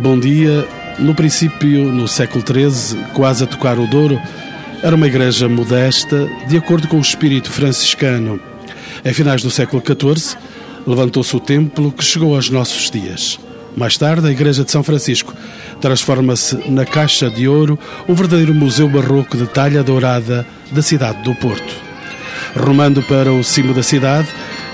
Bom dia. No princípio, no século XIII, quase a tocar o Douro, era uma igreja modesta, de acordo com o espírito franciscano. Em finais do século XIV, levantou-se o templo que chegou aos nossos dias. Mais tarde, a Igreja de São Francisco transforma-se na Caixa de Ouro, um verdadeiro museu barroco de talha dourada da cidade do Porto. Rumando para o cimo da cidade,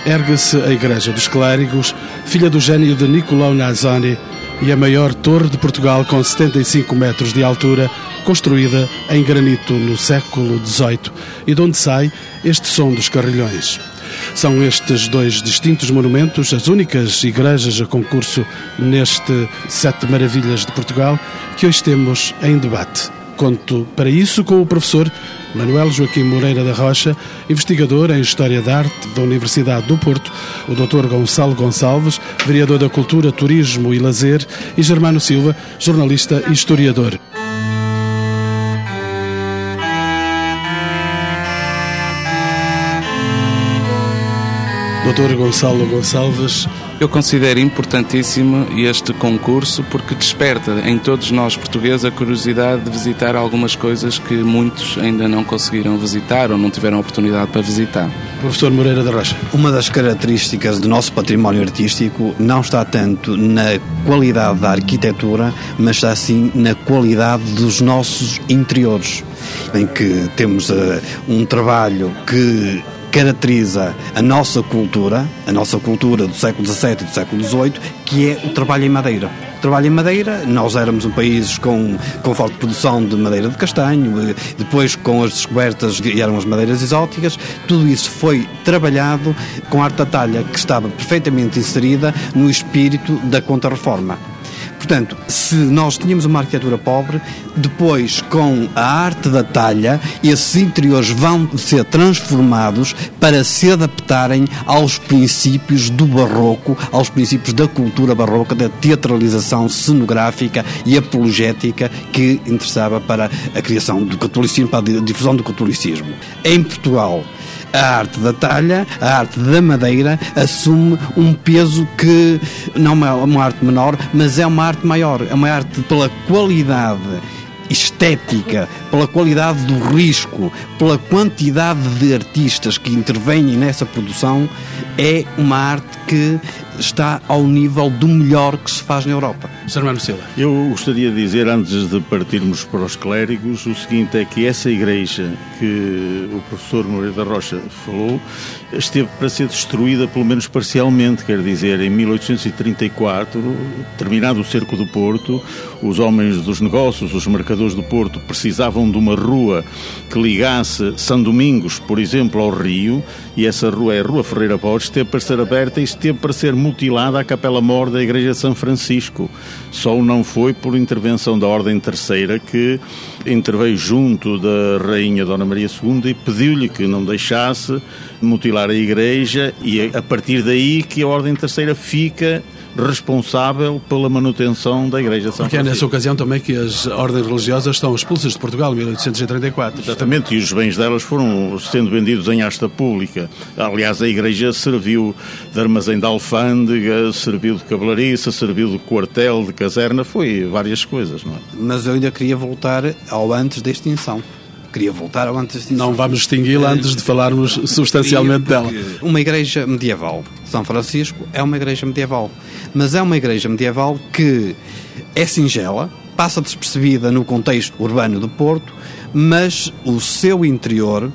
ergue-se a Igreja dos Clérigos, filha do gênio de Nicolau Nazani, e a maior torre de Portugal com 75 metros de altura, construída em granito no século XVIII e de onde sai este som dos carrilhões. São estes dois distintos monumentos as únicas igrejas a concurso neste Sete Maravilhas de Portugal que hoje temos em debate. Conto para isso com o professor Manuel Joaquim Moreira da Rocha, investigador em História da Arte da Universidade do Porto, o Dr. Gonçalo Gonçalves, vereador da Cultura, Turismo e Lazer, e Germano Silva, jornalista e historiador. Dr. Gonçalo Gonçalves, eu considero importantíssimo este concurso porque desperta em todos nós portugueses a curiosidade de visitar algumas coisas que muitos ainda não conseguiram visitar ou não tiveram oportunidade para visitar. Professor Moreira da Rocha. Uma das características do nosso património artístico não está tanto na qualidade da arquitetura, mas está sim na qualidade dos nossos interiores, em que temos uh, um trabalho que caracteriza a nossa cultura, a nossa cultura do século XVII e do século XVIII, que é o trabalho em madeira. O trabalho em madeira, nós éramos um país com, com forte produção de madeira de castanho, depois com as descobertas eram as madeiras exóticas, tudo isso foi trabalhado com a arte da talha, que estava perfeitamente inserida no espírito da Contra-Reforma. Portanto, se nós tínhamos uma arquitetura pobre, depois com a arte da talha, esses interiores vão ser transformados para se adaptarem aos princípios do barroco, aos princípios da cultura barroca, da teatralização cenográfica e apologética que interessava para a criação do catolicismo, para a difusão do catolicismo. Em Portugal, a arte da talha, a arte da madeira, assume um peso que não é uma arte menor, mas é uma arte maior, é uma arte pela qualidade estética, pela qualidade do risco, pela quantidade de artistas que intervêm nessa produção, é uma arte que está ao nível do melhor que se faz na Europa. Sr. Mano Silva. Eu gostaria de dizer, antes de partirmos para os clérigos, o seguinte é que essa igreja que o professor Moreira da Rocha falou esteve para ser destruída, pelo menos parcialmente, quer dizer, em 1834, terminado o cerco do Porto, os homens dos negócios, os mercadores do Porto, precisavam de uma rua que ligasse São Domingos, por exemplo, ao Rio, e essa rua é a Rua Ferreira Borges, esteve para ser aberta e esteve para ser mutilada a capela mor da Igreja de São Francisco. Só não foi por intervenção da Ordem Terceira que interveio junto da Rainha Dona Maria II e pediu-lhe que não deixasse mutilar a Igreja e a partir daí que a Ordem Terceira fica responsável pela manutenção da Igreja de São Porque Francisco. é nessa ocasião também que as ordens religiosas estão expulsas de Portugal, em 1834. Exatamente, e os bens delas foram sendo vendidos em asta pública. Aliás, a Igreja serviu de armazém de alfândega, serviu de cavalariça, serviu de quartel, de caserna, foi várias coisas, não é? Mas eu ainda queria voltar ao antes da extinção queria voltar ao antes extinção. Não vamos extingui-la antes de falarmos substancialmente dela. Uma igreja medieval, São Francisco, é uma igreja medieval. Mas é uma igreja medieval que é singela, passa despercebida no contexto urbano do Porto, mas o seu interior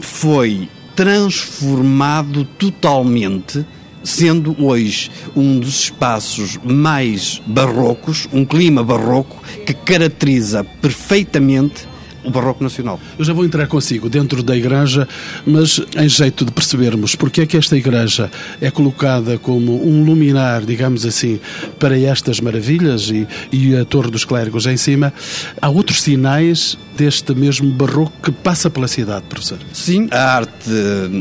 foi transformado totalmente sendo hoje um dos espaços mais barrocos, um clima barroco que caracteriza perfeitamente o Barroco Nacional. Eu já vou entrar consigo dentro da igreja, mas em jeito de percebermos porque é que esta igreja é colocada como um luminar, digamos assim, para estas maravilhas e, e a Torre dos Clérigos em cima, há outros sinais deste mesmo barroco que passa pela cidade, professor? Sim, a arte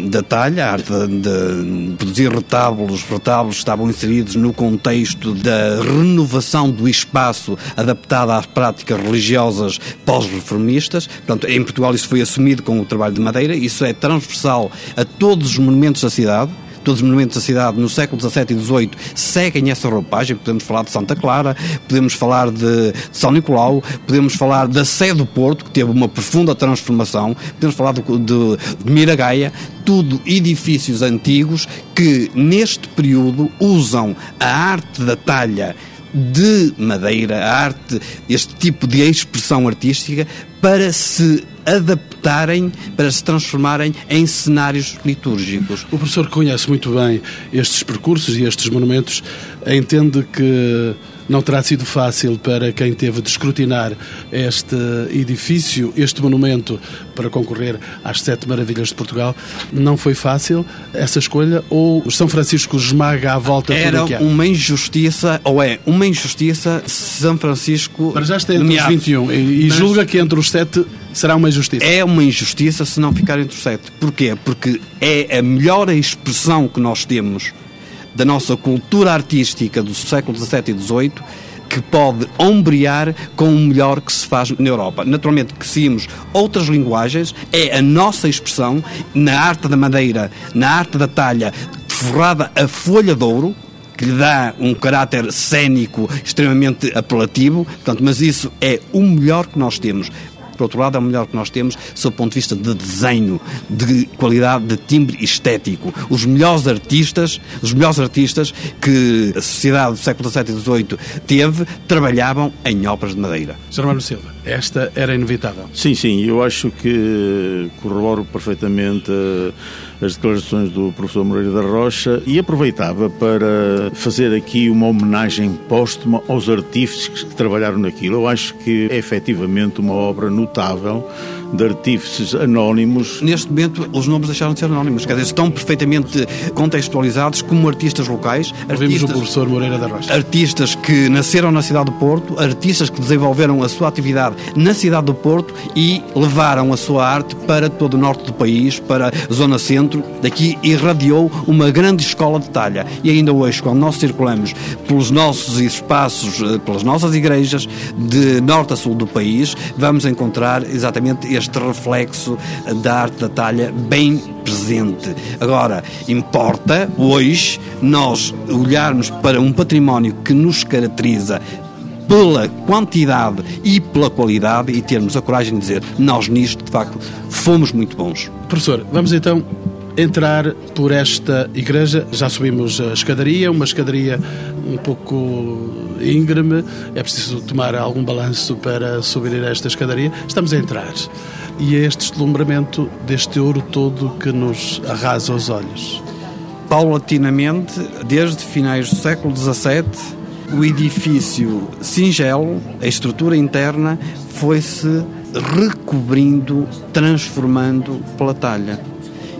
da talha, a arte de produzir retábulos, retábulos estavam inseridos no contexto da renovação do espaço adaptado às práticas religiosas pós-reformistas Portanto, em Portugal isso foi assumido com o trabalho de madeira, isso é transversal a todos os monumentos da cidade, todos os monumentos da cidade no século XVII e XVIII seguem essa roupagem. Podemos falar de Santa Clara, podemos falar de, de São Nicolau, podemos falar da Sé do Porto, que teve uma profunda transformação, podemos falar de, de, de Miragaia, tudo edifícios antigos que neste período usam a arte da talha de madeira, a arte, este tipo de expressão artística, para se adaptarem, para se transformarem em cenários litúrgicos. O professor que conhece muito bem estes percursos e estes monumentos entende que não terá sido fácil para quem teve de escrutinar este edifício, este monumento, para concorrer às Sete Maravilhas de Portugal. Não foi fácil essa escolha ou o São Francisco esmaga à volta Era uma injustiça, ou é uma injustiça, São Francisco. Para já está entre nomeado. os 21 e, e julga que entre os sete será uma injustiça. É uma injustiça se não ficar entre os sete. Porquê? Porque é a melhor expressão que nós temos da nossa cultura artística do século XVII e XVIII que pode ombrear com o melhor que se faz na Europa. Naturalmente que seguimos outras linguagens, é a nossa expressão na arte da madeira, na arte da talha, forrada a folha de ouro, que lhe dá um caráter cênico extremamente apelativo, portanto, mas isso é o melhor que nós temos. Por outro lado, é o melhor que nós temos sob o ponto de vista de desenho, de qualidade de timbre estético. Os melhores artistas, os melhores artistas que a sociedade do século XVII e XVIII teve, trabalhavam em obras de madeira. Sr. Silva, esta era inevitável. Sim, sim, eu acho que corroboro perfeitamente as declarações do professor Moreira da Rocha e aproveitava para fazer aqui uma homenagem póstuma aos artífices que trabalharam naquilo. Eu acho que é efetivamente uma obra notável de artífices anónimos. Neste momento, os nomes deixaram de ser anónimos, quer dizer, estão perfeitamente contextualizados como artistas locais. Ouvimos artistas, o professor Moreira da Rocha. Artistas que nasceram na cidade do Porto, artistas que desenvolveram a sua atividade na cidade do Porto e levaram a sua arte para todo o norte do país, para a zona centro. Daqui irradiou uma grande escola de talha. E ainda hoje, quando nós circulamos pelos nossos espaços, eh, pelas nossas igrejas, de norte a sul do país, vamos encontrar exatamente este reflexo da arte da talha bem presente. Agora, importa hoje nós olharmos para um património que nos caracteriza pela quantidade e pela qualidade e termos a coragem de dizer nós nisto, de facto, fomos muito bons. Professor, vamos então entrar por esta igreja. Já subimos a escadaria, uma escadaria um pouco íngreme. É preciso tomar algum balanço para subir esta escadaria. Estamos a entrar. E é este deslumbramento deste ouro todo que nos arrasa os olhos. Paulatinamente, desde finais do século XVII, o edifício singelo, a estrutura interna, foi-se recobrindo, transformando pela talha.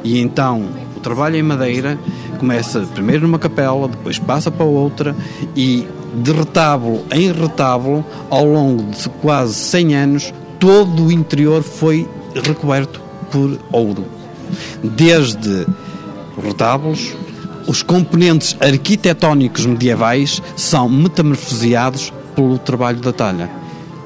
E então o trabalho em madeira começa primeiro numa capela, depois passa para outra e de retábulo em retábulo, ao longo de quase 100 anos, todo o interior foi recoberto por ouro. Desde retábulos, os componentes arquitetónicos medievais são metamorfoseados pelo trabalho da talha.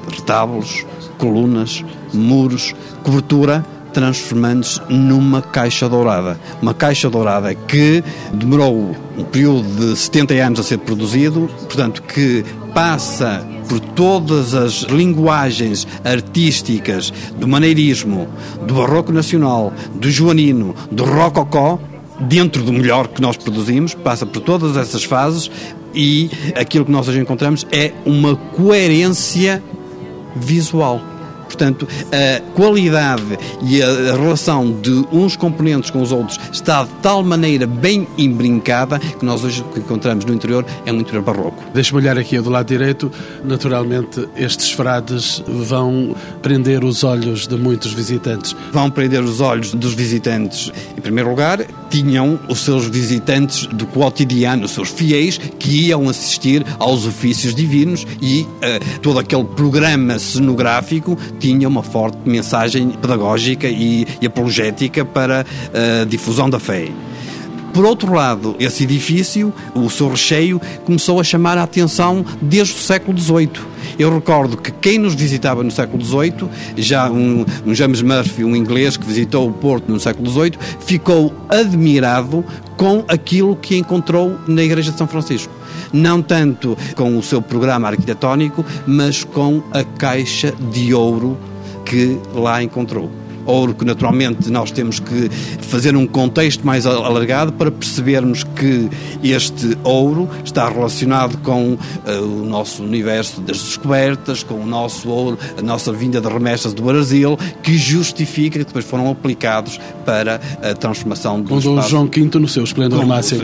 Retábulos, colunas, muros, cobertura transformando-se numa caixa dourada. Uma caixa dourada que demorou um período de 70 anos a ser produzido, portanto, que passa por todas as linguagens artísticas do maneirismo, do barroco nacional, do joanino, do rococó, dentro do melhor que nós produzimos, passa por todas essas fases e aquilo que nós hoje encontramos é uma coerência visual. Portanto, a qualidade e a relação de uns componentes com os outros está de tal maneira bem embrincada que nós hoje o que encontramos no interior é um interior barroco. Deixa-me olhar aqui do lado direito. Naturalmente, estes frades vão prender os olhos de muitos visitantes. Vão prender os olhos dos visitantes. Em primeiro lugar, tinham os seus visitantes do cotidiano, os seus fiéis, que iam assistir aos ofícios divinos e uh, todo aquele programa cenográfico tinha uma forte mensagem pedagógica e, e apologética para a difusão da fé. Por outro lado, esse edifício, o seu recheio, começou a chamar a atenção desde o século XVIII. Eu recordo que quem nos visitava no século XVIII, já um, um James Murphy, um inglês que visitou o Porto no século XVIII, ficou admirado com aquilo que encontrou na Igreja de São Francisco. Não tanto com o seu programa arquitetónico, mas com a caixa de ouro que lá encontrou ouro que naturalmente nós temos que fazer um contexto mais alargado para percebermos que este ouro está relacionado com uh, o nosso universo das descobertas, com o nosso ouro, a nossa vinda de remessas do Brasil, que justifica que depois foram aplicados para a transformação do Com Dom João V no seu esplendor máximo.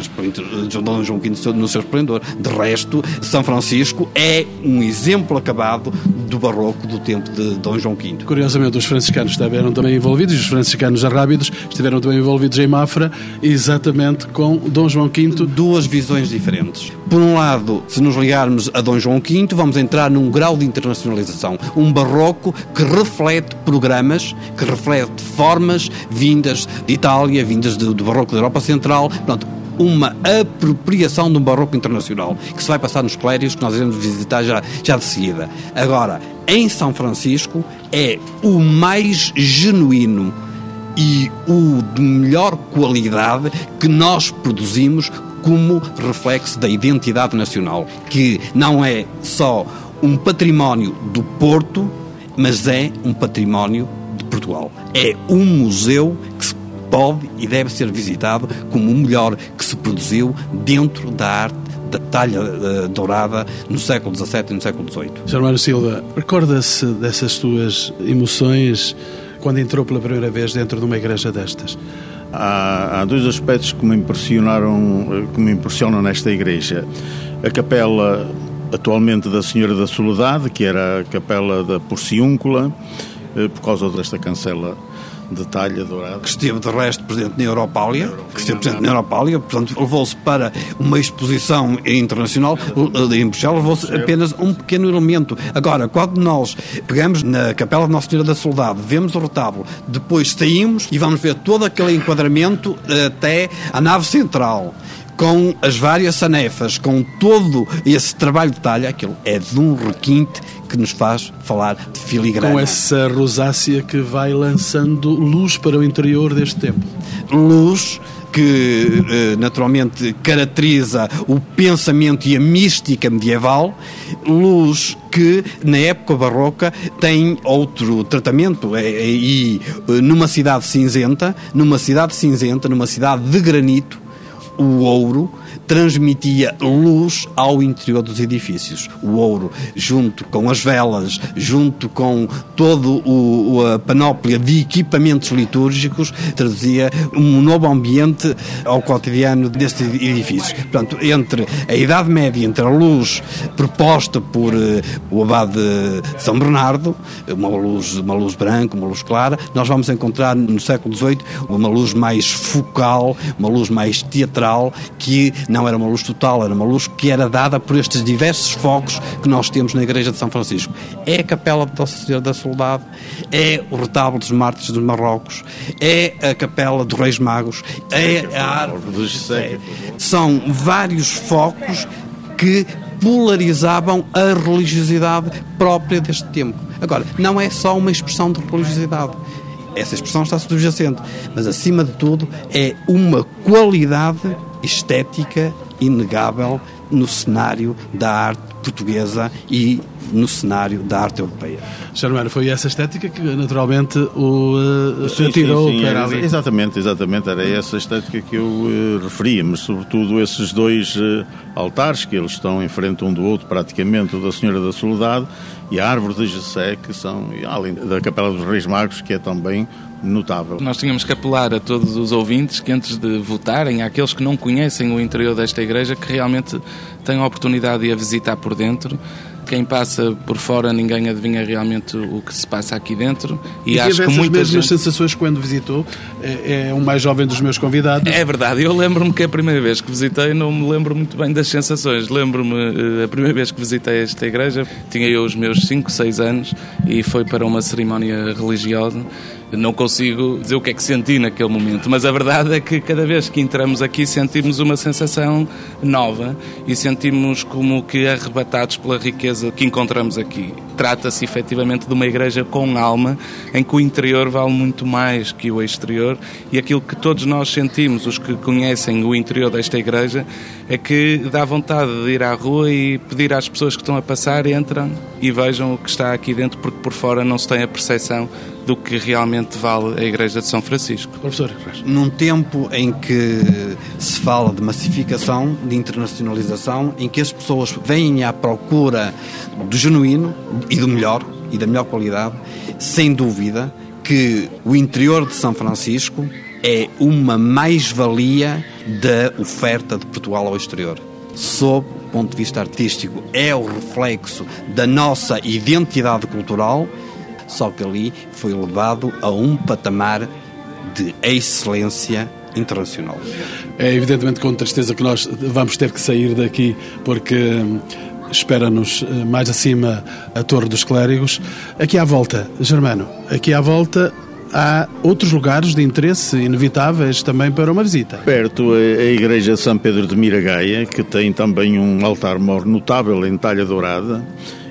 Dom João V no seu esplendor. De resto, São Francisco é um exemplo acabado do barroco do tempo de Dom João V. Curiosamente, os franciscanos estiveram também envolvidos, e os franciscanos arrábidos estiveram também envolvidos em Mafra, exatamente com Dom João V. Duas visões diferentes. Por um lado, se nos ligarmos a Dom João V, vamos entrar num grau de internacionalização. Um barroco que reflete programas, que reflete formas vindas de Itália, vindas do, barroco da Europa Central. Pronto, uma apropriação de um barroco internacional que se vai passar nos clérigos que nós iremos visitar já, já de seguida. Agora, em São Francisco é o mais genuíno e o de melhor qualidade que nós produzimos como reflexo da identidade nacional, que não é só um património do Porto, mas é um património de Portugal. É um museu que se pode e deve ser visitado como o melhor que se produziu dentro da arte talha uh, dourada no século XVII e no século XVIII. Germano Silva, recorda-se dessas suas emoções quando entrou pela primeira vez dentro de uma igreja destas? Há, há dois aspectos que me impressionaram, que me impressionam nesta igreja. A capela atualmente da Senhora da Soledade, que era a capela da Porciúncula, eh, por causa desta cancela de talha dourada. Que esteve, de resto, presente na Europália, que esteve presente na Europália, portanto, levou-se para uma exposição internacional, eh, em Bruxelas, levou-se apenas um pequeno elemento. Agora, quando nós pegamos na Capela de Nossa Senhora da Soldado, vemos o retábulo, depois saímos e vamos ver todo aquele enquadramento até a nave central com as várias sanefas, com todo esse trabalho de talha, aquilo é de um requinte que nos faz falar de filigrana. Com essa rosácea que vai lançando luz para o interior deste templo. Luz que eh, naturalmente caracteriza o pensamento e a mística medieval, luz que na época barroca tem outro tratamento é, é, e eh, numa cidade cinzenta, numa cidade cinzenta, numa cidade de granito, o ouro transmitia luz ao interior dos edifícios. O ouro, junto com as velas, junto com todo o, a panóplia de equipamentos litúrgicos, traduzia um novo ambiente ao cotidiano destes edifícios. Portanto, entre a Idade Média, entre a luz proposta por uh, o abade São Bernardo, uma luz, uma luz branca, uma luz clara, nós vamos encontrar no século XVIII uma luz mais focal, uma luz mais teatral, que não era uma luz total, era uma luz que era dada por estes diversos focos que nós temos na Igreja de São Francisco. É a Capela de Nossa Senhora da Soldade, é o retábulo dos Mártires dos Marrocos, é a Capela dos Reis Magos, é a árvore dos São vários focos que polarizavam a religiosidade própria deste tempo. Agora, não é só uma expressão de religiosidade. Essa expressão está subjacente, mas acima de tudo é uma qualidade estética inegável no cenário da arte portuguesa e no cenário da arte europeia. Germano, foi essa estética que naturalmente o uh, sim, atirou sim, sim, para ali. Exatamente, exatamente, era essa estética que eu uh, referia, mas sobretudo esses dois uh, altares que eles estão em frente um do outro, praticamente o da Senhora da Soledade e a Árvore de Jessé, que são, além da Capela dos Reis Magos, que é também notável. Nós tínhamos que apelar a todos os ouvintes que antes de votarem, àqueles que não conhecem o interior desta igreja, que realmente tenham a oportunidade de a visitar por dentro, quem passa por fora ninguém adivinha realmente o que se passa aqui dentro. E, e acho que muitas mesmas gente... sensações quando visitou. É, é o mais jovem dos meus convidados. É verdade eu lembro-me que a primeira vez que visitei não me lembro muito bem das sensações. Lembro-me eh, a primeira vez que visitei esta igreja tinha eu os meus 5, 6 anos e foi para uma cerimónia religiosa Não consigo dizer o que é que senti naquele momento, mas a verdade é que cada vez que entramos aqui sentimos uma sensação nova e sentimos como que arrebatados pela riqueza que encontramos aqui. Trata-se efetivamente de uma igreja com alma, em que o interior vale muito mais que o exterior e aquilo que todos nós sentimos, os que conhecem o interior desta igreja, é que dá vontade de ir à rua e pedir às pessoas que estão a passar, entram e vejam o que está aqui dentro, porque por fora não se tem a percepção do que realmente vale a Igreja de São Francisco. Professor, num tempo em que se fala de massificação, de internacionalização, em que as pessoas vêm à procura do genuíno e do melhor e da melhor qualidade, sem dúvida que o interior de São Francisco é uma mais-valia da oferta de Portugal ao exterior. Sob o ponto de vista artístico, é o reflexo da nossa identidade cultural só que ali foi levado a um patamar de excelência internacional. É evidentemente com tristeza que nós vamos ter que sair daqui porque hum, espera-nos hum, mais acima a Torre dos Clérigos. Aqui à volta, Germano, aqui à volta há outros lugares de interesse inevitáveis também para uma visita. Perto a, a Igreja de São Pedro de Miragaia, que tem também um altar-mor notável em talha dourada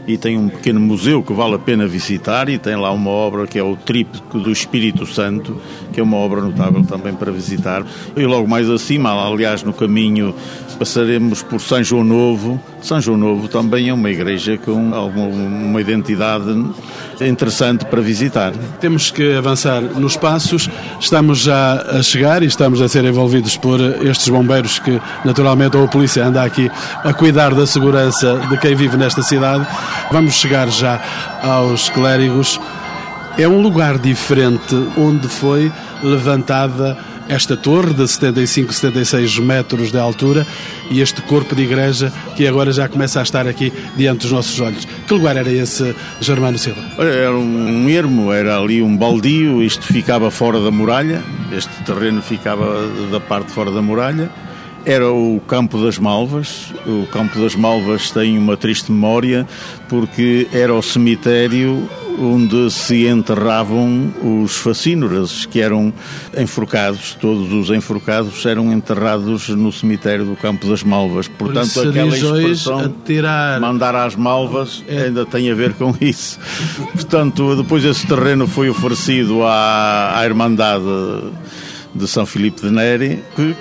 e tem um pequeno museu que vale a pena visitar e tem lá uma obra que é o Tríptico do Espírito Santo, que é uma obra notável também para visitar. E logo mais acima, aliás, no caminho passaremos por São João Novo. São João Novo também é uma igreja com alguma uma identidade interessante para visitar. Temos que avançar nos passos. Estamos já a chegar e estamos a ser envolvidos por estes bombeiros que, naturalmente, ou a polícia anda aqui a cuidar da segurança de quem vive nesta cidade. Vamos chegar já aos clérigos. É um lugar diferente onde foi levantada esta torre de 75, 76 metros de altura e este corpo de igreja que agora já começa a estar aqui diante dos nossos olhos. Que lugar era esse, Germano Silva? Era um ermo, era ali um baldio, isto ficava fora da muralha, este terreno ficava da parte fora da muralha. Era o Campo das Malvas. O Campo das Malvas tem uma triste memória porque era o cemitério onde se enterravam os facínoras, que eram enforcados, todos os enforcados eram enterrados no cemitério do Campo das Malvas. Portanto, Por aquela expressão tirar... mandar às malvas é. ainda tem a ver com isso. Portanto, depois esse terreno foi oferecido à, à Irmandade de São Filipe de Neri, que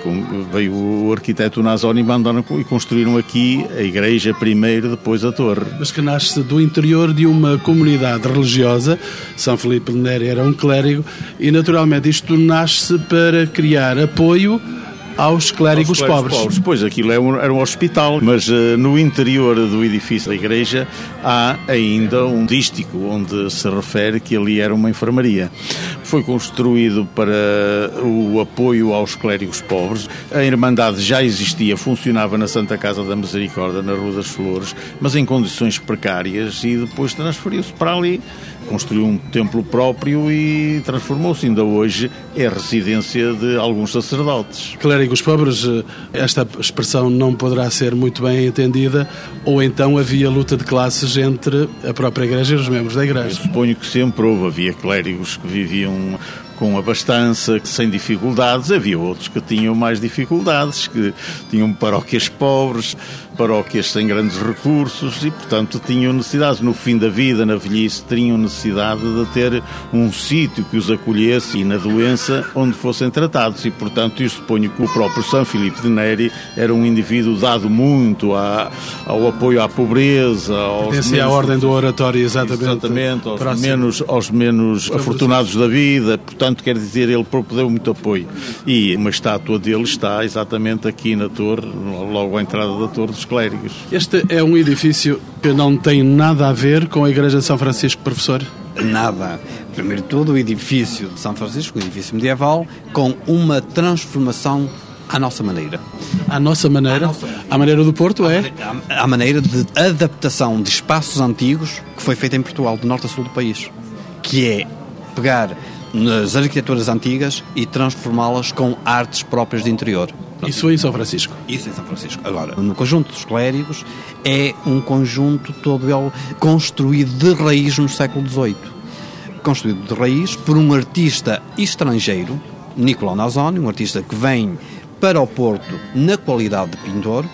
veio o arquiteto Nazoni mandaram e construíram aqui a igreja primeiro, depois a torre. Mas que nasce do interior de uma comunidade religiosa, São Filipe de Neri era um clérigo, e naturalmente isto nasce para criar apoio aos clérigos, aos clérigos pobres. pobres. Pois, aquilo era é um, era um hospital, mas uh, no interior do edifício da igreja há ainda um dístico onde se refere que ali era uma enfermaria. Foi construído para o apoio aos clérigos pobres. A Irmandade já existia, funcionava na Santa Casa da Misericórdia, na Rua das Flores, mas em condições precárias e depois transferiu-se para ali construiu um templo próprio e transformou-se. Ainda hoje é residência de alguns sacerdotes. Clérigos pobres, eh, esta expressão não poderá ser muito bem entendida, ou então havia luta de classes entre a própria igreja e os membros da igreja. Eu suponho que sempre houve, havia clérigos que viviam com abastança, sem dificuldades. Havia outros que tinham mais dificuldades, que tinham paróquias pobres, paróquias sem grandes recursos e, portanto, tinham necessidades. No fim da vida, na velhice, tinham necessidade de ter um sítio que os acolhesse e na doença onde fossem tratados. E, portanto, eu suponho que o próprio São Filipe de Neri era um indivíduo dado muito ao apoio à pobreza, aos menos, à ordem do oratório, exatamente. Exatamente, aos menos, aos menos afortunados da vida. Portanto, quer dizer, ele deu muito apoio. E uma estátua dele está exatamente aqui na torre, logo à entrada da torre dos clérigos. Este é um edifício que não tem nada a ver com a Igreja de São Francisco, professor? Nada. Primeiro de tudo, o edifício de São Francisco, o edifício medieval, com uma transformação à nossa maneira. À nossa maneira? À, nossa... à maneira do Porto, é? À, maneira de adaptação de espaços antigos que foi feita em Portugal, do norte a sul do país. Que é pegar nas arquiteturas antigas e transformá-las com artes próprias de interior. Isso em São Francisco? Isso em São Francisco. Agora, no conjunto dos clérigos, é um conjunto todo ele construído de raiz no século XVIII. construído de raiz por um artista estrangeiro, Nicolau Nazoni, um artista que vem para o Porto na qualidade de pintor,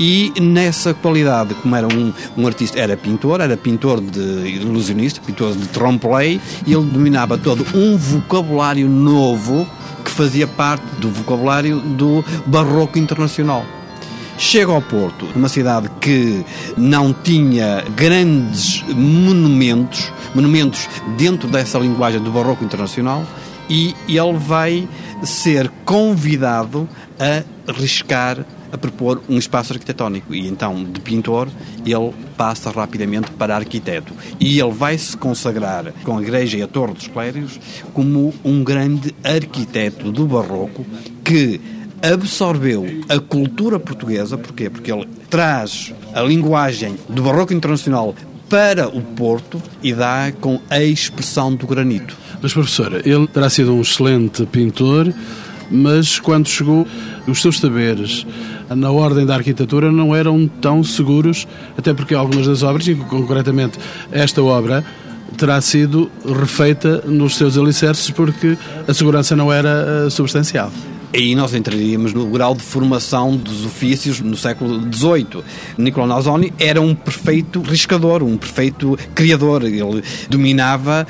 e nessa qualidade, como era um, um artista, era pintor, era pintor de ilusionista, pintor de trompe-l'œil, e ele dominava todo um vocabulário novo que fazia parte do vocabulário do barroco internacional. Chega ao Porto, uma cidade que não tinha grandes monumentos, monumentos dentro dessa linguagem do barroco internacional, e ele vai ser convidado a riscar a propor um espaço arquitetónico e então de pintor ele passa rapidamente para arquiteto e ele vai se consagrar com a igreja e a Torre dos Clérigos como um grande arquiteto do barroco que absorveu a cultura portuguesa, porquê? Porque ele traz a linguagem do barroco internacional para o Porto e dá com a expressão do granito. Mas, professora, ele terá sido um excelente pintor, mas quando chegou, os seus saberes na ordem da arquitetura não eram tão seguros, até porque algumas das obras, e concretamente esta obra, terá sido refeita nos seus alicerces porque a segurança não era eh, substancial aí nós entraríamos no grau de formação dos ofícios no século XVIII. Nicolau Nazoni era um perfeito riscador, um perfeito criador. Ele dominava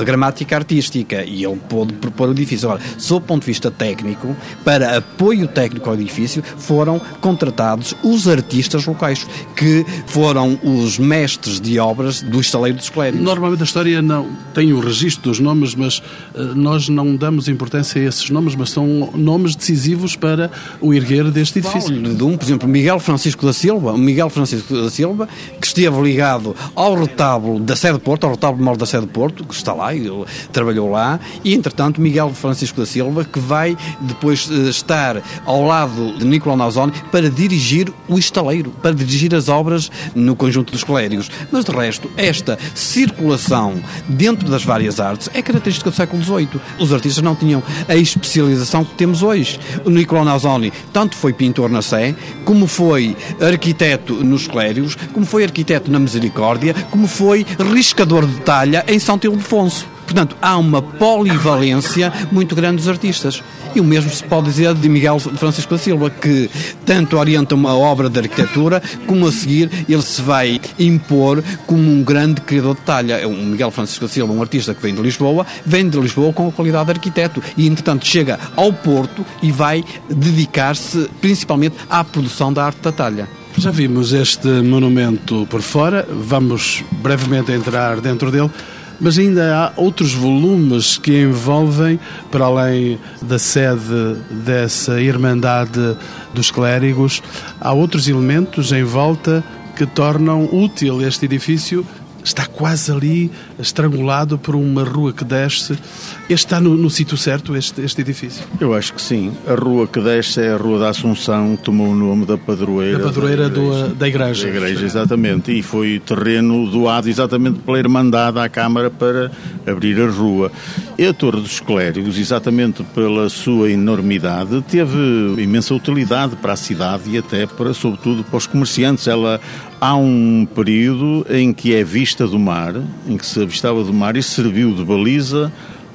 a gramática artística e ele pôde propor o edifício. Agora, sob o ponto de vista técnico, para apoio técnico ao edifício, foram contratados os artistas locais, que foram os mestres de obras do estaleiro dos Clérigos. Normalmente a história não tem o registro dos nomes, mas uh, nós não damos importância a esses nomes, mas são nomes nomes decisivos para o erguer deste edifício. De um, por exemplo, Miguel Francisco da Silva, Miguel Francisco da Silva, que esteve ligado ao retábulo da sede de Porto, ao retábulo maior da sede de Porto, que está lá, ele trabalhou lá, e entretanto Miguel Francisco da Silva, que vai depois eh, estar ao lado de Nicolau Nausoni para dirigir o estaleiro, para dirigir as obras no conjunto dos clérigos. Mas de resto, esta circulação dentro das várias artes é característica do século XVIII. Os artistas não tinham a especialização que temos hoje depois, o Nicolau Nazoni tanto foi pintor na Sé, como foi arquiteto nos Clérios, como foi arquiteto na Misericórdia, como foi riscador de talha em São Ildefonso. Portanto, há uma polivalência muito grande dos artistas. E o mesmo se pode dizer de Miguel Francisco da Silva, que tanto orienta uma obra de arquitetura, como a seguir ele se vai impor como um grande criador de talha. É um Miguel Francisco da Silva, um artista que vem de Lisboa, vem de Lisboa com a qualidade de arquiteto e, entretanto, chega ao Porto e vai dedicar-se principalmente à produção da arte da talha. Já vimos este monumento por fora, vamos brevemente entrar dentro dele. Mas ainda há outros volumes que envolvem, para além da sede dessa Irmandade dos Clérigos, há outros elementos em volta que tornam útil este edifício está quase ali, estrangulado por uma rua que desce. Este está no, no sítio certo, este, este edifício? Eu acho que sim. A rua que desce é a Rua da Assunção, tomou o nome da padroeira. Da padroeira da igreja. Do, da igreja. Da igreja, exatamente. E foi terreno doado exatamente pela Irmandade à Câmara para abrir a rua. E a Torre dos Clérigos, exatamente pela sua enormidade, teve imensa utilidade para a cidade e até para, sobretudo, para os comerciantes. Ela há um período em que é vista do mar, em que se avistava do mar e serviu de baliza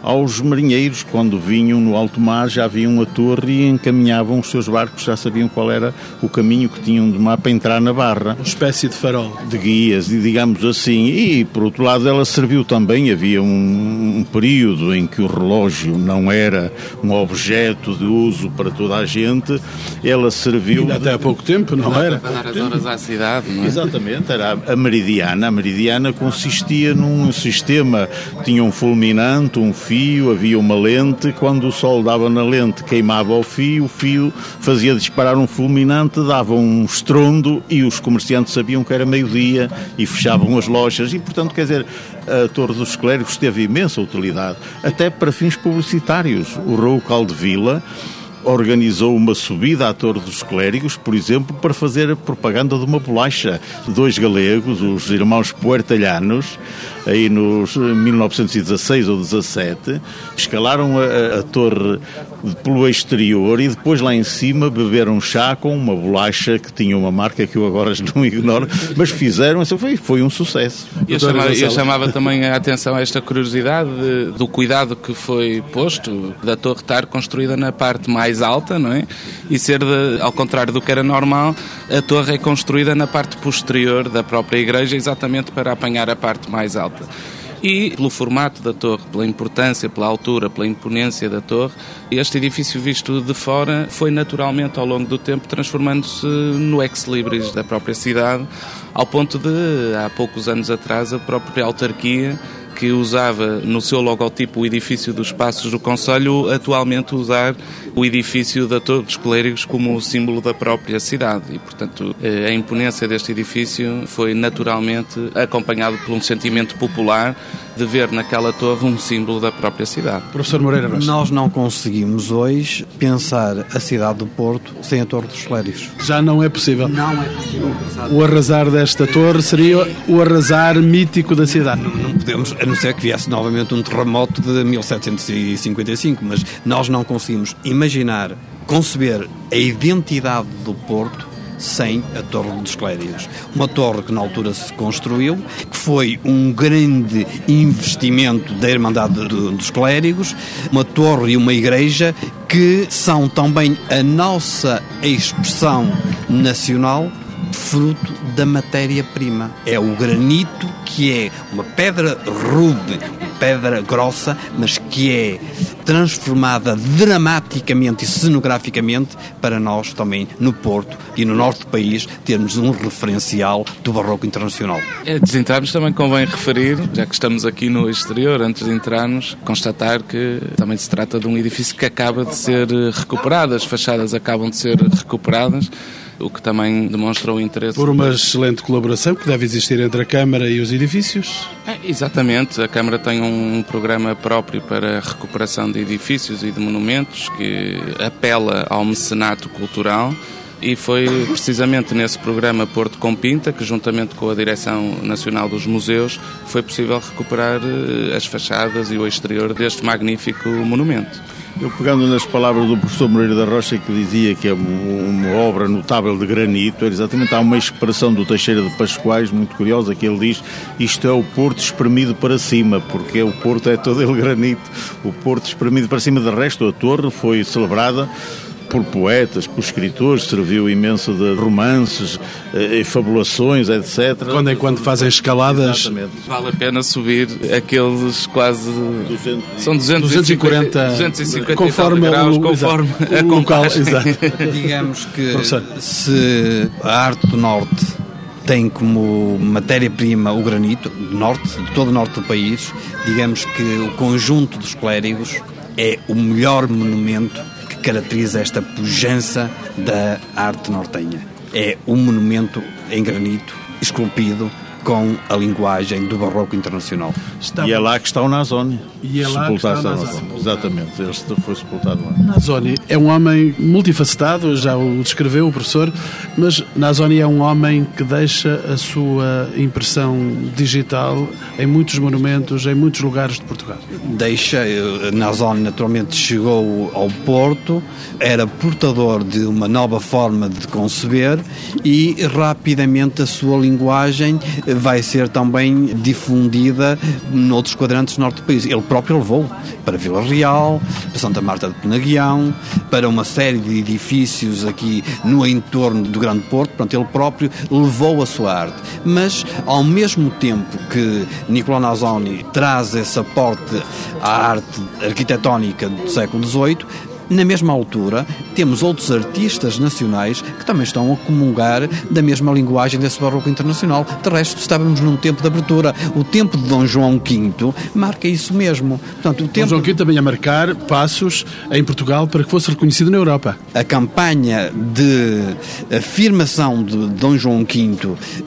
aos marinheiros, quando vinham no alto mar, já viam a torre e encaminhavam os seus barcos, já sabiam qual era o caminho que tinham de mar para entrar na barra. Uma espécie de farol. De guias, digamos assim. E, por outro lado, ela serviu também, havia um, um período em que o relógio não era um objeto de uso para toda a gente, ela serviu... Ainda até há pouco tempo, não era? Para dar as horas à cidade, não é? Exatamente, era a meridiana. A meridiana consistia num sistema, tinha um fulminante, um fio, fio, havia uma lente, quando o sol dava na lente queimava o fio, o fio fazia disparar um fulminante, dava um estrondo e os comerciantes sabiam que era meio-dia e fechavam as lojas e, portanto, quer dizer, a Torre dos Clérigos teve imensa utilidade, até para fins publicitários. O Raul Caldevila organizou uma subida à Torre dos Clérigos, por exemplo, para fazer propaganda de uma bolacha. Dois galegos, os irmãos puertalhanos, aí nos 1916 ou 17, escalaram a, a, torre pelo exterior e depois lá em cima beberam chá com uma bolacha que tinha uma marca que eu agora não ignoro, mas fizeram, isso foi, foi um sucesso. Eu chamava, eu chamava também a atenção a esta curiosidade de, do cuidado que foi posto da torre estar construída na parte mais alta, não é? E ser, de, ao contrário do que era normal, a torre é construída na parte posterior da própria igreja, exatamente para apanhar a parte mais alta e pelo formato da torre, pela importância, pela altura, pela imponência da torre, este edifício visto de fora foi naturalmente ao longo do tempo transformando-se no ex-libris da própria cidade, ao ponto de, há poucos anos atrás, a própria autarquia que usava no seu logotipo o edifício dos Passos do Conselho, atualmente usar o edifício da Torre dos Clérigos como símbolo da própria cidade. E, portanto, eh, a imponência deste edifício foi naturalmente acompanhado por um sentimento popular de ver naquela torre um símbolo da própria cidade. Professor Moreira Rocha. Nós não conseguimos hoje pensar a cidade do Porto sem a Torre dos Clérigos. Já não é possível. Não é possível. O arrasar desta torre seria o arrasar mítico da cidade. Não, não podemos, a não ser que viesse novamente um terremoto de 1755, mas nós não conseguimos imaginar, conceber a identidade do Porto sem a Torre dos Clérigos. Uma torre que na altura se construiu, que foi um grande investimento da Irmandade dos Clérigos, uma torre e uma igreja que são também a nossa expressão nacional fruto da matéria-prima. É o granito que é uma pedra rude, pedra grossa, mas que é transformada dramaticamente e cenograficamente para nós também no Porto e no norte do país termos um referencial do barroco internacional. É, de entrarmos também convém referir, já que estamos aqui no exterior, antes de entrarmos, constatar que também se trata de um edifício que acaba de ser recuperado, as fachadas acabam de ser recuperadas o que também demonstra o interesse. Por uma excelente colaboração que deve existir entre a Câmara e os edifícios? É, exatamente, a Câmara tem um programa próprio para a recuperação de edifícios e de monumentos que apela ao mecenato cultural. E foi precisamente nesse programa Porto com Pinta que, juntamente com a Direção Nacional dos Museus, foi possível recuperar eh, as fachadas e o exterior deste magnífico monumento. Eu pegando nas palavras do professor Moreira da Rocha que dizia que é uma obra notável de granito, exatamente há uma expressão do Teixeira de Pascoais muito curiosa que ele diz isto é o Porto espremido para cima, porque o Porto é todo ele granito, o Porto espremido para cima. De resto, a torre foi celebrada por poetas, por escritores, serviu imenso de romances, eh, fabulações, etc. Quando em quando fazem escaladas. Exatamente. Vale a pena subir aqueles quase. 200, são 250, 250 conforme graus, o, conforme exato, a local. Exato. Digamos que se a arte do Norte tem como matéria-prima o granito, do norte, de todo o norte do país, digamos que o conjunto dos clérigos é o melhor monumento caracteriza esta pujança da arte nortenha. É um monumento em granito, esculpido, com a linguagem do barroco internacional. Está... E é lá que está o Nazoni. E é lá que está o Nazoni. Exatamente, ele foi sepultado lá. Nazoni é um homem multifacetado, já o descreveu o professor, mas Nazoni é um homem que deixa a sua impressão digital em muitos monumentos, em muitos lugares de Portugal. Deixa, eh, Nazoni naturalmente chegou ao Porto, era portador de uma nova forma de conceber e rapidamente a sua linguagem vai ser também difundida noutros quadrantes norte do país. Ele próprio levou para Vila Real, para Santa Marta de Penaguião, para uma série de edifícios aqui no entorno do Grande Porto. Portanto, ele próprio levou a sua arte. Mas, ao mesmo tempo que Nicolau Nazoni traz esse aporte à arte arquitetónica do século XVIII, na mesma altura, temos outros artistas nacionais que também estão a comungar da mesma linguagem desse barroco internacional. De resto, estávamos num tempo de abertura. O tempo de Dom João V marca isso mesmo. Portanto, o tempo... Dom João V também a marcar passos em Portugal para que fosse reconhecido na Europa. A campanha de afirmação de Dom João V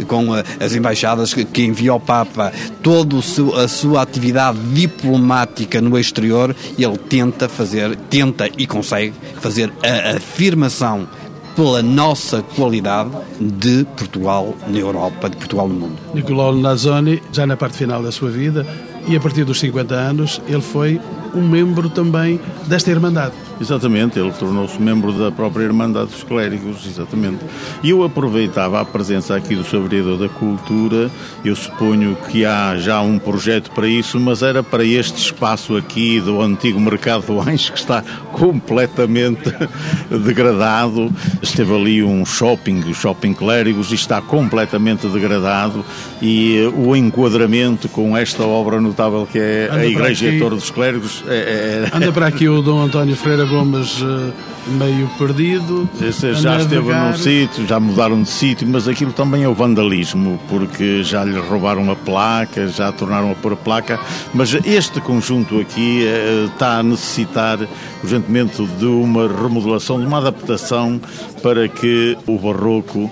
com as embaixadas que enviou ao Papa toda a sua atividade diplomática no exterior, ele tenta fazer, tenta e consegue fazer a afirmação pela nossa qualidade de Portugal na Europa, de Portugal no mundo. Nicolau Nazoni, já na parte final da sua vida, e a partir dos 50 anos, ele foi um membro também desta Irmandade. Exatamente, ele tornou-se membro da própria Irmandade dos Clérigos, exatamente. E eu aproveitava a presença aqui do Sr. Vereador da Cultura, eu suponho que há já um projeto para isso, mas era para este espaço aqui do antigo Mercado do Anjo, que está completamente degradado. Esteve ali um shopping, o Shopping Clérigos, e está completamente degradado, e o enquadramento com esta obra notável que é Anda a Igreja Torre dos Clérigos... É, é... Anda para aqui o Dom António Freire Gomes uh, meio perdido. Esse já esteve num sítio, já mudaram de sítio, mas aquilo também é o vandalismo, porque já lhe roubaram a placa, já tornaram a pôr a placa. Mas este conjunto aqui uh, está a necessitar urgentemente de uma remodelação, de uma adaptação para que o barroco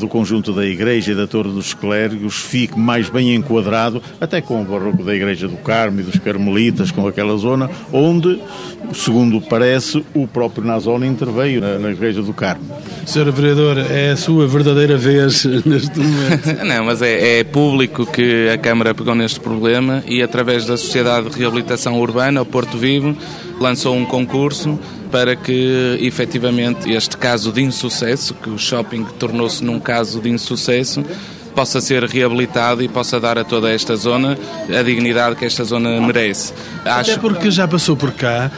do conjunto da Igreja e da Torre dos Clérigos fique mais bem enquadrado, até com o barroco da Igreja do Carmo e dos Carmelitas, com aquela zona, onde, segundo parece, o próprio Nazone interveio na, na Igreja do Carmo. Sr. Vereador, é a sua verdadeira vez neste momento? Não, mas é, é público que a Câmara pegou neste problema e, através da Sociedade de Reabilitação Urbana, o Porto Vivo, lançou um concurso para que efetivamente este caso de insucesso, que o shopping tornou-se num caso de insucesso, possa ser reabilitado e possa dar a toda esta zona a dignidade que esta zona merece. Acho... Até porque já passou por cá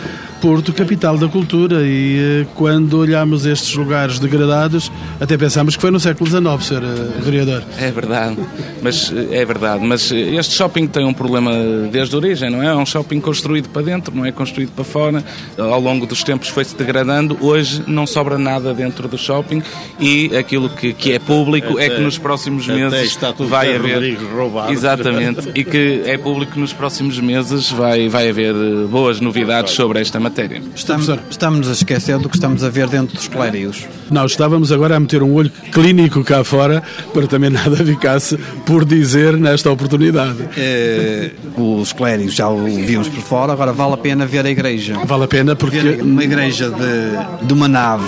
Porto, capital da cultura, e eh, quando olhamos estes lugares degradados, até pensamos que foi no século XIX, Sr. Eh, vereador. É verdade, mas eh, é verdade, mas este shopping tem um problema desde a origem, não é? É um shopping construído para dentro, não é construído para fora. Ao longo dos tempos foi-se degradando, hoje não sobra nada dentro do shopping e aquilo que, que é público até, é que nos próximos meses vai haver. Roubado. Exatamente, e que é público que nos próximos meses vai, vai haver boas novidades sobre esta matéria matéria. Estamos, estamos a esquecer do que estamos a ver dentro dos clérigos. Não, estávamos agora a meter um olho clínico cá fora para também nada ficasse por dizer nesta oportunidade. É, os clérigos já o vimos por fora, agora vale a pena ver a igreja. Vale a pena porque... Ver uma igreja de, de uma nave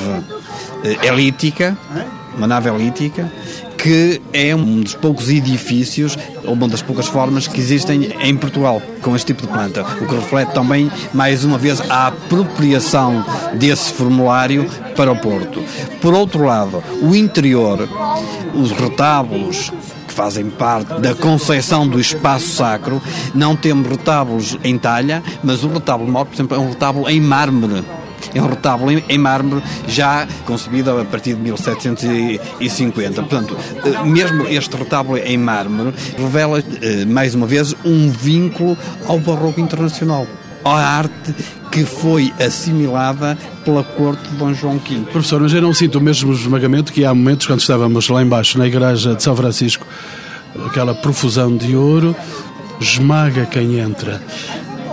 eh, elítica, uma nave elítica, que é um dos poucos edifícios, ou uma das poucas formas que existem em Portugal com este tipo de planta, o que reflete também, mais uma vez, a apropriação desse formulário para o Porto. Por outro lado, o interior, os retábulos, que fazem parte da concepção do espaço sacro. Não temos retábulos em talha, mas o retábulo maior, por exemplo, é um retábulo em mármore um retábulo em, em mármore já concebido a partir de 1750. Portanto, eh, mesmo este retábulo em mármore revela, eh, mais uma vez, um vínculo ao barroco internacional, à arte que foi assimilada pela corte de Dom João V. Professor, mas eu não sinto o mesmo esmagamento que há momentos quando estávamos lá embaixo na igreja de São Francisco, aquela profusão de ouro esmaga quem entra.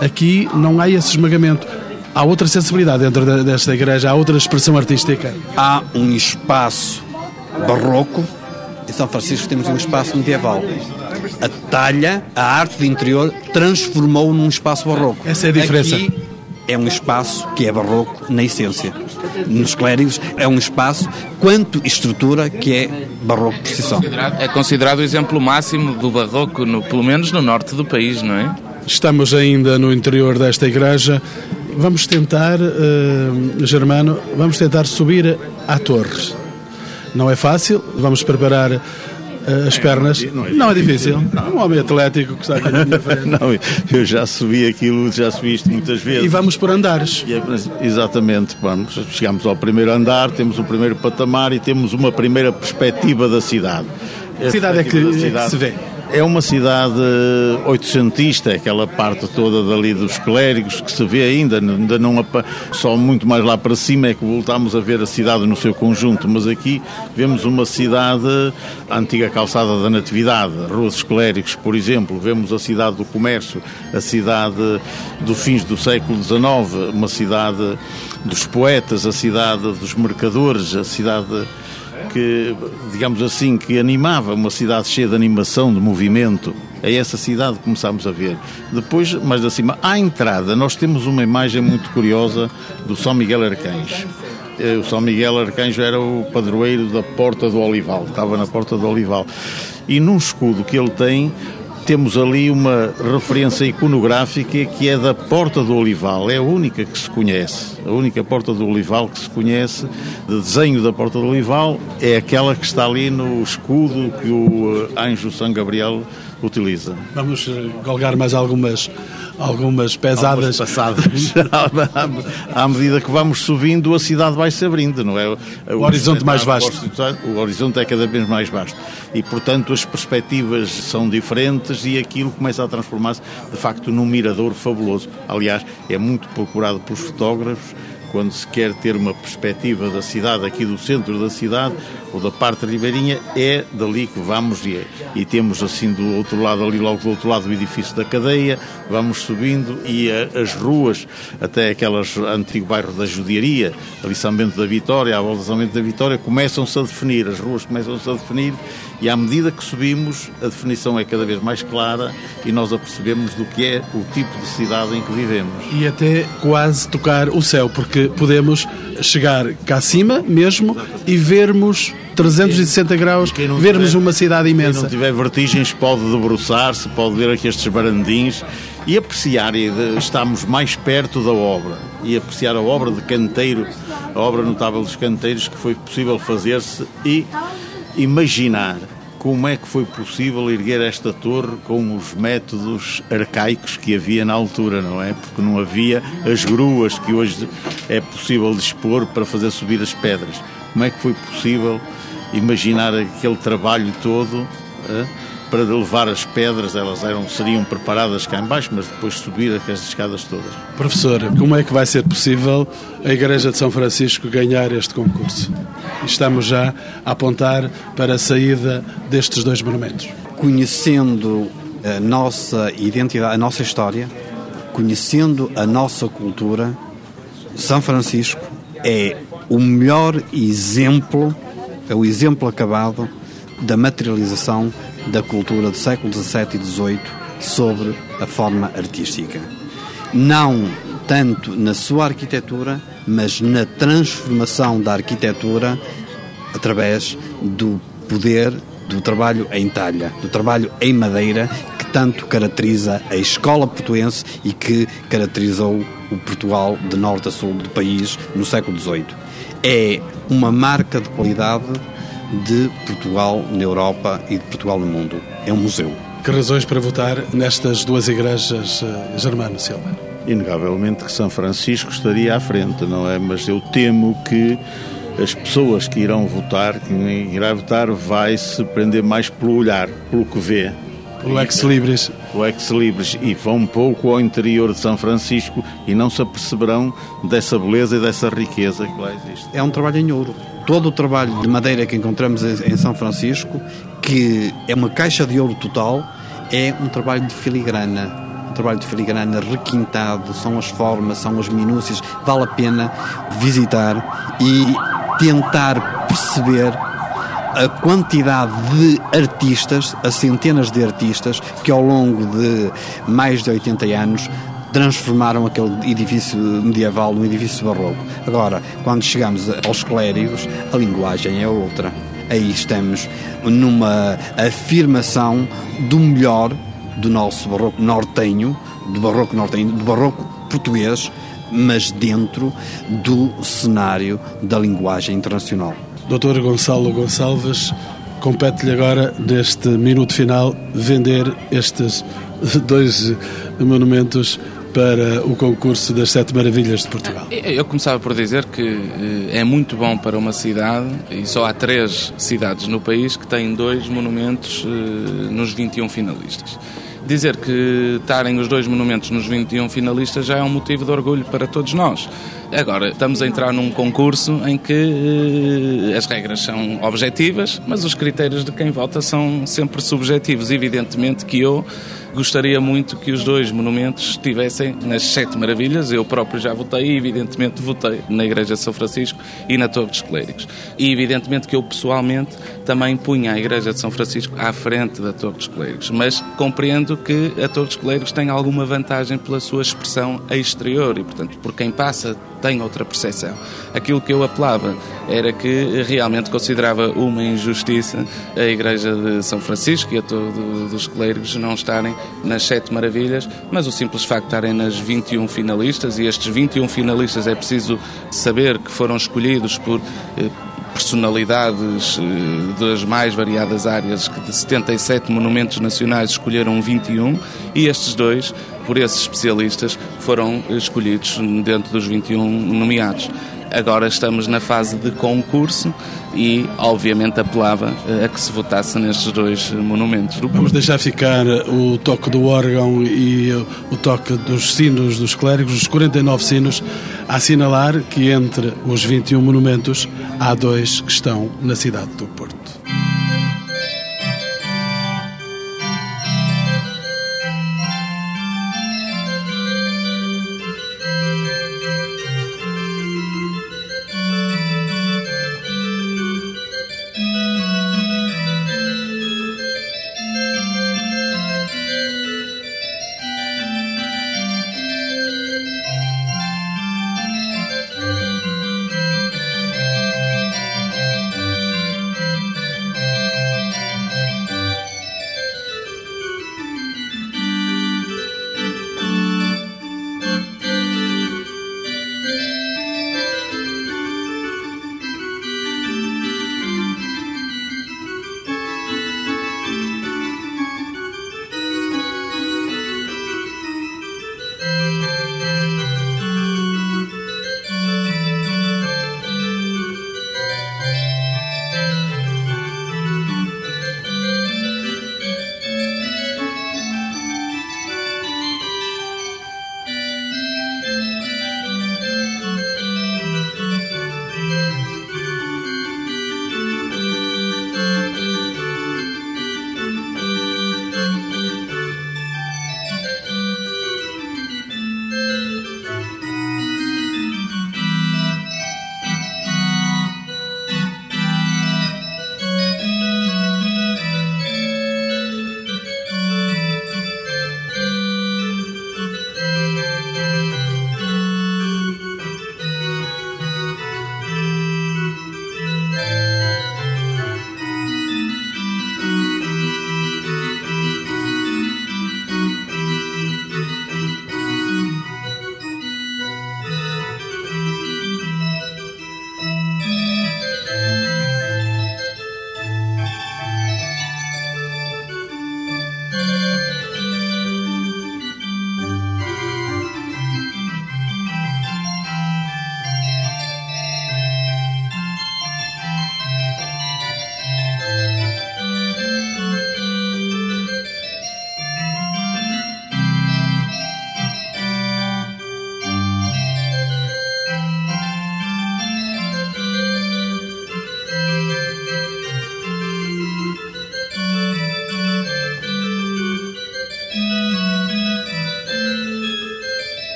Aqui não há esse esmagamento há outra sensibilidade dentro desta igreja, há outra expressão artística. Há um espaço barroco, em São Francisco temos um espaço medieval. A talha, a arte de interior, transformou num espaço barroco. Essa é a diferença. Aqui é um espaço que é barroco na essência. Nos clérigos é um espaço, quanto estrutura, que é barroco por si só. É considerado o exemplo máximo do barroco, no, pelo menos no norte do país, não é? Estamos ainda no interior desta igreja vamos tentar, uh, Germano, vamos tentar subir à torre. Não é fácil, vamos preparar uh, as pernas. Não é, não é difícil. Não. Um homem atlético que está aqui na minha frente. não, eu já subi aquilo, já subi isto muitas vezes. E vamos por andares. É, exatamente, vamos. Chegamos ao primeiro andar, temos o primeiro patamar e temos uma primeira perspectiva da cidade. A cidade é que, cidade, é que se vê? É uma cidade oitocentista, aquela parte toda dali dos clérigos que se vê ainda, ainda não só muito mais lá para cima é que voltamos a ver a cidade no seu conjunto, mas aqui vemos uma cidade, a antiga calçada da Natividade, Rua dos Clérigos, por exemplo, vemos a cidade do comércio, a cidade do fins do século XIX, uma cidade dos poetas, a cidade dos mercadores, a cidade que, digamos assim, que animava uma cidade cheia de animação, de movimento. É essa cidade que começámos a ver. Depois, mais acima, à entrada, nós temos uma imagem muito curiosa do São Miguel Arcanjo. Eh, o São Miguel Arcanjo era o padroeiro da Porta do Olival, estava na Porta do Olival. E num escudo que ele tem, temos ali uma referência iconográfica que é da Porta do Olival, é a única que se conhece, a única Porta do Olival que se conhece, de desenho da Porta do Olival, é aquela que está ali no escudo que o eh, anjo São Gabriel utiliza. Vamos eh, galgar mais algumas algumas pesadas passadas. à medida que vamos subindo, a cidade vai se abrindo, não é? O, o horizonte mais vasto. O horizonte é cada vez mais vasto. E, portanto, as perspectivas são diferentes e aquilo começa a transformar-se, de facto, num mirador fabuloso. Aliás, é muito procurado pelos fotógrafos quando se quer ter uma perspectiva da cidade, aqui do centro da cidade, ou da parte ribeirinha, é dali que vamos e, e temos assim do outro lado, ali logo do outro lado, o edifício da cadeia, vamos subindo e a, as ruas, até aquelas antigo bairro da Judiaria, ali São Bento da Vitória, à volta de São Bento da Vitória, começam-se a definir, as ruas começam-se a definir e à medida que subimos, a definição é cada vez mais clara e nós apercebemos do que é o tipo de cidade em que vivemos. E até quase tocar o céu, porque podemos chegar cá acima mesmo e vermos 360 graus, vermos tiver, uma cidade imensa. Quem não tiver vertigens pode debruçar-se, pode ver aqui estes barandins e apreciar, e estamos mais perto da obra, e apreciar a obra de canteiro, a obra notável dos canteiros que foi possível fazer-se e imaginar como é que foi possível erguer esta torre com os métodos arcaicos que havia na altura, não é? Porque não havia as gruas que hoje é possível dispor para fazer subir as pedras. Como é que foi possível imaginar aquele trabalho todo? Para levar as pedras, elas eram, seriam preparadas cá embaixo, mas depois subir aquelas escadas todas. Professor, como é que vai ser possível a Igreja de São Francisco ganhar este concurso? Estamos já a apontar para a saída destes dois monumentos. Conhecendo a nossa identidade, a nossa história, conhecendo a nossa cultura, São Francisco é o melhor exemplo, é o exemplo acabado da materialização da cultura do século XVII e XVIII sobre a forma artística. Não tanto na sua arquitetura, mas na transformação da arquitetura através do poder do trabalho em talha, do trabalho em madeira, que tanto caracteriza a escola portuense e que caracterizou o Portugal de norte a sul do país no século XVIII. É uma marca de qualidade de Portugal na Europa e de Portugal no mundo. É um museu. Que razões para votar nestas duas igrejas, eh, Germano Silva? Inegavelmente que São Francisco estaria à frente, não é? Mas eu temo que as pessoas que irão votar, quem irá votar, vai se prender mais pelo olhar, pelo que vê. Pelo ex-libris. O ex-libris. E vão um pouco ao interior de São Francisco e não se aperceberão dessa beleza e dessa riqueza que lá existe. É um trabalho em ouro todo o trabalho de madeira que encontramos em São Francisco, que é uma caixa de ouro total, é um trabalho de filigrana. Um trabalho de filigrana requintado, são as formas, são as minúcias. Vale a pena visitar e tentar perceber a quantidade de artistas, a centenas de artistas, que ao longo de mais de 80 anos transformaram aquele edifício medieval num edifício barroco. Agora, quando chegamos aos clérigos, a linguagem é outra. Aí estamos numa afirmação do melhor do nosso barroco nortenho, do barroco nortenho, do barroco português, mas dentro do cenário da linguagem internacional. Doutor Gonçalo Gonçalves, compete-lhe agora, neste minuto final, vender estes dois monumentos para o concurso das Sete Maravilhas de Portugal? Eu começava por dizer que eh, é muito bom para uma cidade, e só há três cidades no país que têm dois monumentos eh, nos 21 finalistas. Dizer que estarem os dois monumentos nos 21 finalistas já é um motivo de orgulho para todos nós. Agora, estamos a entrar num concurso em que eh, as regras são objetivas, mas os critérios de quem vota são sempre subjetivos. Evidentemente que eu gostaria muito que os dois monumentos estivessem nas Sete Maravilhas. Eu próprio já votei e, evidentemente, votei na Igreja de São Francisco e na Torre dos Clérigos. E, evidentemente, que eu pessoalmente também punha a Igreja de São Francisco à frente da Torre dos Clérigos. Mas compreendo que a Torre dos Clérigos tem alguma vantagem pela sua expressão exterior e, portanto, por quem passa tem outra percepção. Aquilo que eu apelava era que realmente considerava uma injustiça a Igreja de São Francisco e a todos os clérigos não estarem nas Sete Maravilhas, mas o simples facto de estarem nas 21 finalistas, e estes 21 finalistas é preciso saber que foram escolhidos por eh, personalidades eh, das mais variadas áreas, que de 77 monumentos nacionais escolheram 21, e estes dois por esses especialistas foram escolhidos dentro dos 21 nomeados. Agora estamos na fase de concurso e, obviamente, apelava a que se votasse nestes dois monumentos. Vamos deixar ficar o toque do órgão e o toque dos sinos dos clérigos, os 49 sinos, a assinalar que entre os 21 monumentos há dois que estão na cidade do Porto.